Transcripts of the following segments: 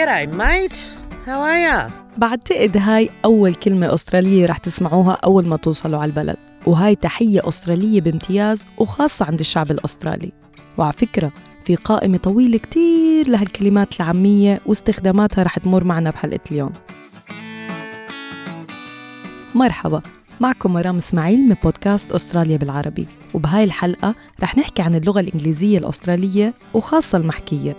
G'day, mate. How are ya? بعتقد هاي أول كلمة أسترالية رح تسمعوها أول ما توصلوا على البلد. وهاي تحية أسترالية بامتياز وخاصة عند الشعب الأسترالي. وعلى فكرة في قائمة طويلة كتير لهالكلمات العامية واستخداماتها رح تمر معنا بحلقة اليوم. مرحبا معكم مرام إسماعيل من بودكاست أستراليا بالعربي. وبهاي الحلقة رح نحكي عن اللغة الإنجليزية الأسترالية وخاصة المحكية.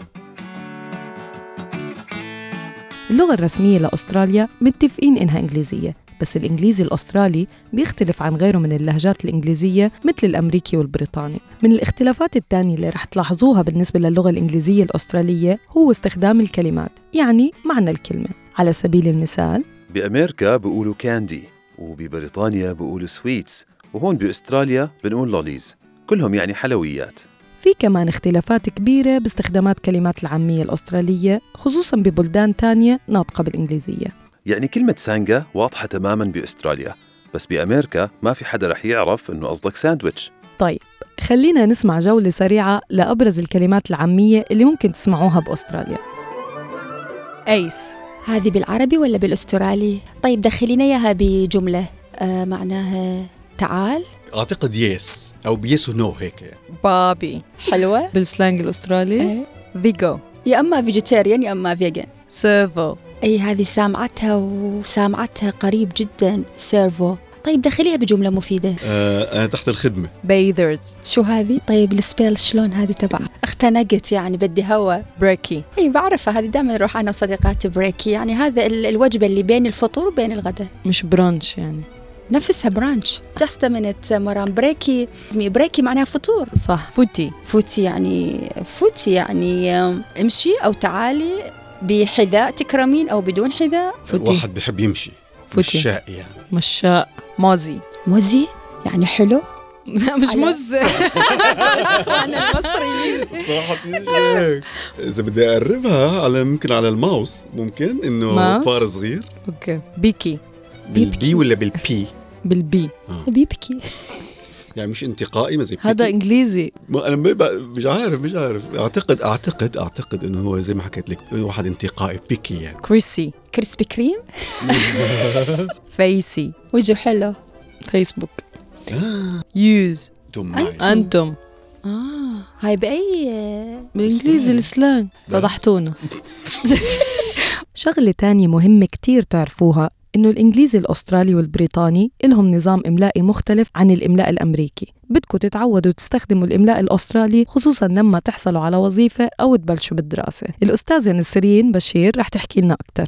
اللغة الرسمية لأستراليا متفقين إنها إنجليزية بس الإنجليزي الأسترالي بيختلف عن غيره من اللهجات الإنجليزية مثل الأمريكي والبريطاني. من الاختلافات الثانية اللي رح تلاحظوها بالنسبة للغة الإنجليزية الأسترالية هو استخدام الكلمات يعني معنى الكلمة. على سبيل المثال بأمريكا بيقولوا كاندي وببريطانيا بيقولوا sweets وهون بأستراليا بنقول lollies كلهم يعني حلويات. في كمان اختلافات كبيرة باستخدامات كلمات العامية الأسترالية خصوصا ببلدان تانية ناطقة بالإنجليزية. يعني كلمة sanga واضحة تماما بأستراليا بس بأمريكا ما في حدا رح يعرف إنه قصدك ساندويتش. طيب خلينا نسمع جولة سريعة لأبرز الكلمات العامية اللي ممكن تسمعوها بأستراليا. أيس. هذه بالعربي ولا بالأسترالي؟ طيب دخلينا إياها بجملة. آه معناها تعال. أعتقد يس أو بيس ونو هيك. يعني. بابي. حلوة. بالسلانج الأسترالي. إيه. فيجو يا أما فيجيتيريان يا أما فيجن سيرفو أي هذه سامعتها وسامعتها قريب جدا. سيرفو طيب دخليها بجملة مفيدة. آه أنا تحت الخدمة. بيذرز شو هذه؟ طيب السبيل شلون هذه تبع؟ اختنقت يعني بدي هوا. بريكي اي بعرفها هذه دائما نروح أنا وصديقاتي بريكي يعني هذا ال- الوجبة اللي بين الفطور وبين الغداء. مش برونش يعني. نفسها برانش جاست منت مرام بريكي بريكي معناها فطور. صح. فوتي. فوتي يعني فوتي يعني امشي أو تعالي بحذاء تكرمين أو بدون حذاء. فوتي. واحد بحب يمشي. فوتي. مشاء يعني. مشاء. موزي موزي يعني حلو؟ مش مز. أنا المصريين. بصراحه هيك. إذا بدي أقربها على ممكن على الماوس. ممكن إنه؟ فار صغير. أوكي. بيكي. بالبي ولا بالبي؟ بالبي. بيبكي يعني مش انتقائي ما زي هذا. إنجليزي. ما أنا مش عارف مش عارف. أعتقد أعتقد أعتقد إنه هو زي ما حكيت لك واحد انتقائي بيكي يعني. كريسي. كريسبي كريم. فيسي. وجهه حلو. فيسبوك. يوز. توم أنت. أنتم. آه. هاي بأي بالإنجليزي السلانج فضحتونا. شغلة تانية مهمة كتير تعرفوها. إنه الإنجليزي الأسترالي والبريطاني إلهم نظام إملائي مختلف عن الإملاء الأمريكي. بدكم تتعودوا تستخدموا الإملاء الأسترالي خصوصا لما تحصلوا على وظيفة أو تبلشوا بالدراسة. الأستاذة نسرين بشير رح تحكي لنا أكتر.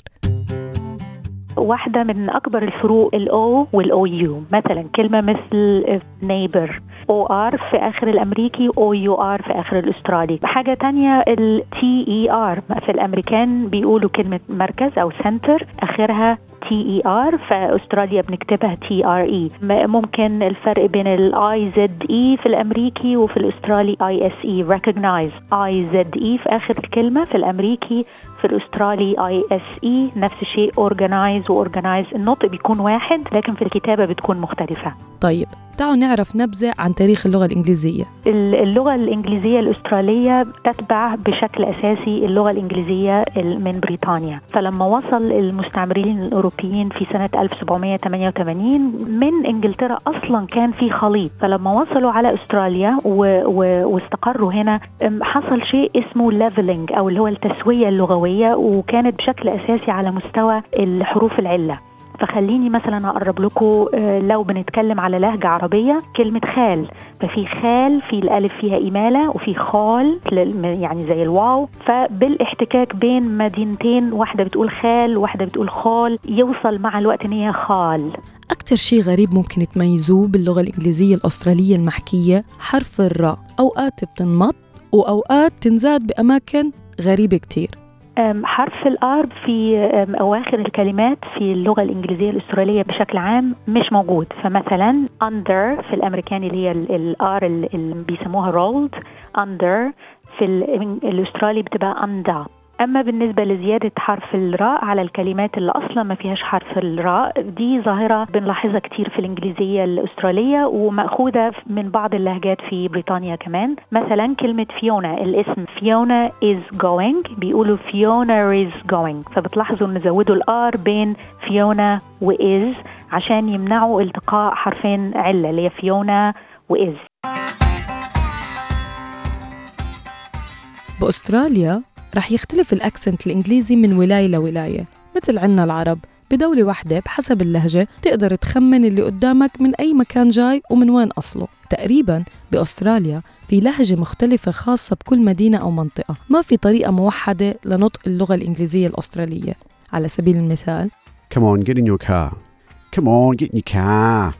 واحدة من أكبر الفروق ال O وال O U مثلا كلمة مثل neighbor. O R في آخر الأمريكي O U R في آخر الأسترالي. حاجة تانية ال T E R في الأمريكان بيقولوا كلمة مركز أو center آخرها T E R في أستراليا بنكتبها T R E ممكن الفرق بين ال I Z E في الأمريكي وفي الأسترالي I S E recognize I Z E في آخر الكلمة. في الأمريكي في الأسترالي I S E نفس الشيء organize و organise النطق بيكون واحد لكن في الكتابة بتكون مختلفة. طيب تعالوا نعرف نبذة عن تاريخ اللغة الإنجليزية. اللغة الإنجليزية الأسترالية تتبع بشكل أساسي اللغة الإنجليزية من بريطانيا. فلما وصل المستعمرين الأوروبيين في سنة 1788 من إنجلترا أصلا كان في خليط. فلما وصلوا على أستراليا و... و... واستقروا هنا حصل شيء اسمه ليفلنج أو اللي هو التسوية اللغوية وكانت بشكل أساسي على مستوى الحروف العلة. فخليني مثلا أقرب لكم آه، لو بنتكلم على لهجة عربية كلمة خال. ففي خال في الألف فيها اماله وفي خال يعني زي الواو. فبالاحتكاك بين مدينتين واحدة بتقول خال واحدة بتقول خال يوصل مع الوقت إن هي خال. أكتر شيء غريب ممكن تميزوه باللغة الإنجليزية الأسترالية المحكية حرف الراء. أوقات بتنمط وأوقات تنزاد بأماكن غريبة كتير. حرف الآر في أم، أواخر الكلمات في اللغة الإنجليزية الأسترالية بشكل عام مش موجود. فمثلا under في الأمريكاني اللي هي الآر اللي بيسموها rolled under في ال- الأسترالي بتبقى under. أما بالنسبة لزيادة حرف الراء على الكلمات اللي أصلا ما فيهاش حرف الراء دي ظاهرة بنلاحظها كتير في الإنجليزية الأسترالية ومأخوذة من بعض اللهجات في بريطانيا كمان. مثلا كلمة فيونا الاسم فيونا is going بيقولوا فيونا is going. فبتلاحظوا إن زودوا الآر بين فيونا وإز عشان يمنعوا التقاء حرفين علة اللي هي فيونا وإز بأستراليا رح يختلف الأكسنت الإنجليزي من ولاية لولاية مثل عنا العرب بدولة واحدة بحسب اللهجة تقدر تخمن اللي قدامك من أي مكان جاي ومن وين أصله تقريبا بأستراليا في لهجة مختلفة خاصة بكل مدينة أو منطقة ما في طريقة موحدة لنطق اللغة الإنجليزية الأسترالية على سبيل المثال Come on, get in your car. Come on, get in your car.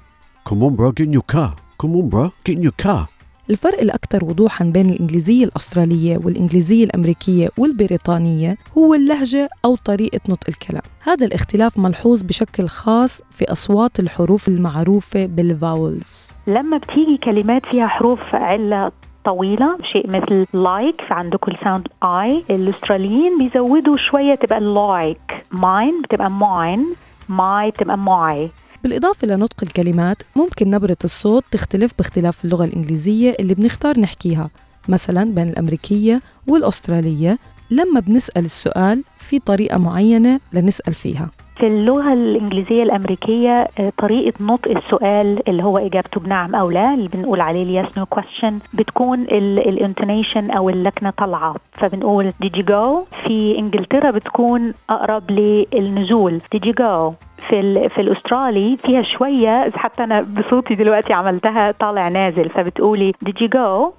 Come on, bro, get in your car. Come on, bro, get in your car. الفرق الأكثر وضوحا بين الإنجليزية الأسترالية والإنجليزية الأمريكية والبريطانية هو اللهجة أو طريقة نطق الكلام. هذا الاختلاف ملحوظ بشكل خاص في أصوات الحروف المعروفة بال vowels. لما بتيجي كلمات فيها حروف علة طويلة شيء مثل like like عندكم ال sound I الأستراليين بيزودوا شوية تبقى like mine بتبقى mine my بتبقى my بالإضافة لنطق الكلمات ممكن نبرة الصوت تختلف باختلاف اللغة الإنجليزية اللي بنختار نحكيها مثلا بين الأمريكية والأسترالية. لما بنسأل السؤال في طريقة معينة لنسأل فيها. في اللغة الإنجليزية الأمريكية آه، طريقة نطق السؤال اللي هو إجابته بنعم أو لا اللي بنقول عليه ال yes no question بتكون ال intonation أو اللكنة طالعة. فبنقول did you go? في إنجلترا بتكون أقرب للنزول. Did you go? في في الأسترالي فيها شوية حتى أنا بصوتي دلوقتي عملتها طالع نازل. فبتقولي did you go?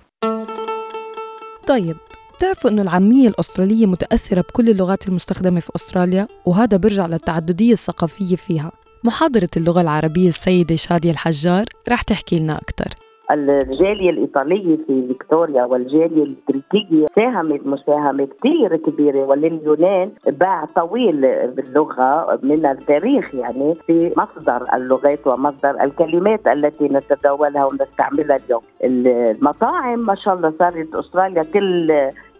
طيب بتعرفوا إنه العامية الأسترالية متأثرة بكل اللغات المستخدمة في أستراليا؟ وهذا برجع للتعددية الثقافية فيها. محاضرة اللغة العربية السيدة شادية الحجار رح تحكي لنا أكثر الجالية الإيطالية في فيكتوريا والجالية البريطانية ساهمت مساهمة كثير كبيرة ولليونان باع طويل باللغة من التاريخ يعني في مصدر اللغات ومصدر الكلمات التي نتداولها ونستعملها اليوم. المطاعم ما شاء الله صارت أستراليا كل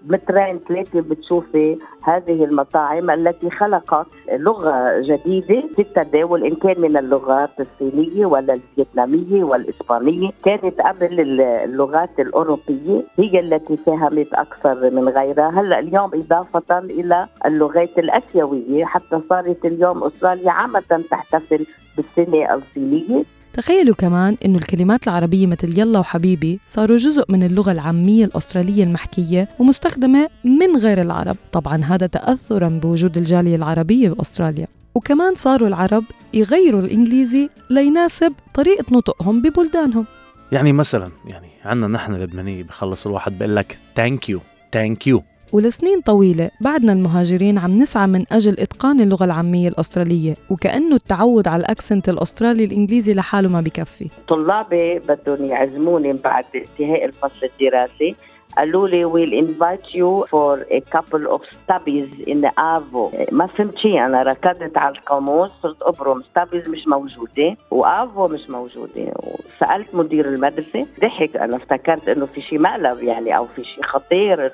مترين ثلاثة بتشوفي هذه المطاعم التي خلقت لغة جديدة في التداول إن كان من اللغات الصينية ولا الفيتنامية والإسبانية. كانت قبل اللغات الأوروبية هي التي ساهمت أكثر من غيرها. هلأ اليوم إضافة إلى اللغات الآسيوية حتى صارت اليوم أستراليا عامة تحتفل بالسنة الصينية. تخيلوا كمان إنه الكلمات العربية مثل يلا وحبيبي صاروا جزء من اللغة العامية الأسترالية المحكية ومستخدمة من غير العرب. طبعا هذا تأثرا بوجود الجالية العربية بأستراليا. وكمان صاروا العرب يغيروا الإنجليزي ليناسب طريقة نطقهم ببلدانهم. يعني مثلا يعني عندنا نحن اللبنانية بخلص الواحد بيقول لك thank you thank you ولسنين طويلة بعدنا المهاجرين عم نسعى من أجل إتقان اللغة العامية الأسترالية وكأنه التعود على ال accent الأسترالي الإنجليزي لحاله ما بكفي. طلابي بدهم يعزموني بعد انتهاء الفصل الدراسي. قالوا لي we'll invite you for a couple of stubbies in arvo ما فهمت شيء أنا ركضت على القاموس صرت أبرم. Stubbies مش موجودة و arvo مش موجودة. وسألت مدير المدرسة ضحك. أنا افتكرت إنه في شيء مقلب يعني أو في شيء خطير.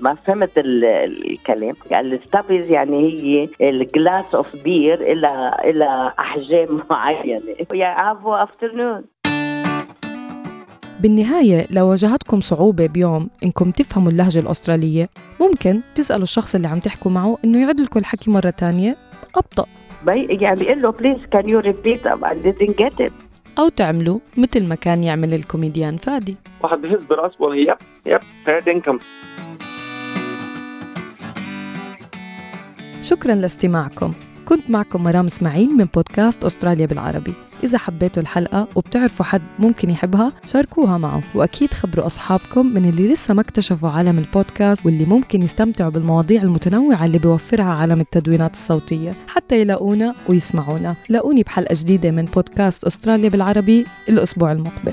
ما فهمت الكلام. قال ال stubbies يعني هي ال glass of beer إلى إلى أحجام معينة. يا arvo afternoon بالنهاية لو واجهتكم صعوبة بيوم إنكم تفهموا اللهجة الأسترالية ممكن تسألوا الشخص اللي عم تحكوا معه إنه يعيد لكم الحكي مرة تانية. أبطأ. يعني بيقول له please can you repeat I didn't get it. أو تعملوا مثل ما كان يعمل الكوميديان فادي. واحد بحس براسه والله يب يب فاد إنكم. شكرا لاستماعكم. كنت معكم مرام إسماعيل من بودكاست أستراليا بالعربي. إذا حبيتوا الحلقة وبتعرفوا حد ممكن يحبها شاركوها معه. وأكيد خبروا أصحابكم من اللي لسه ما اكتشفوا عالم البودكاست واللي ممكن يستمتعوا بالمواضيع المتنوعة اللي بيوفرها عالم التدوينات الصوتية. حتى يلاقونا ويسمعونا. لاقوني بحلقة جديدة من بودكاست أستراليا بالعربي الأسبوع المقبل.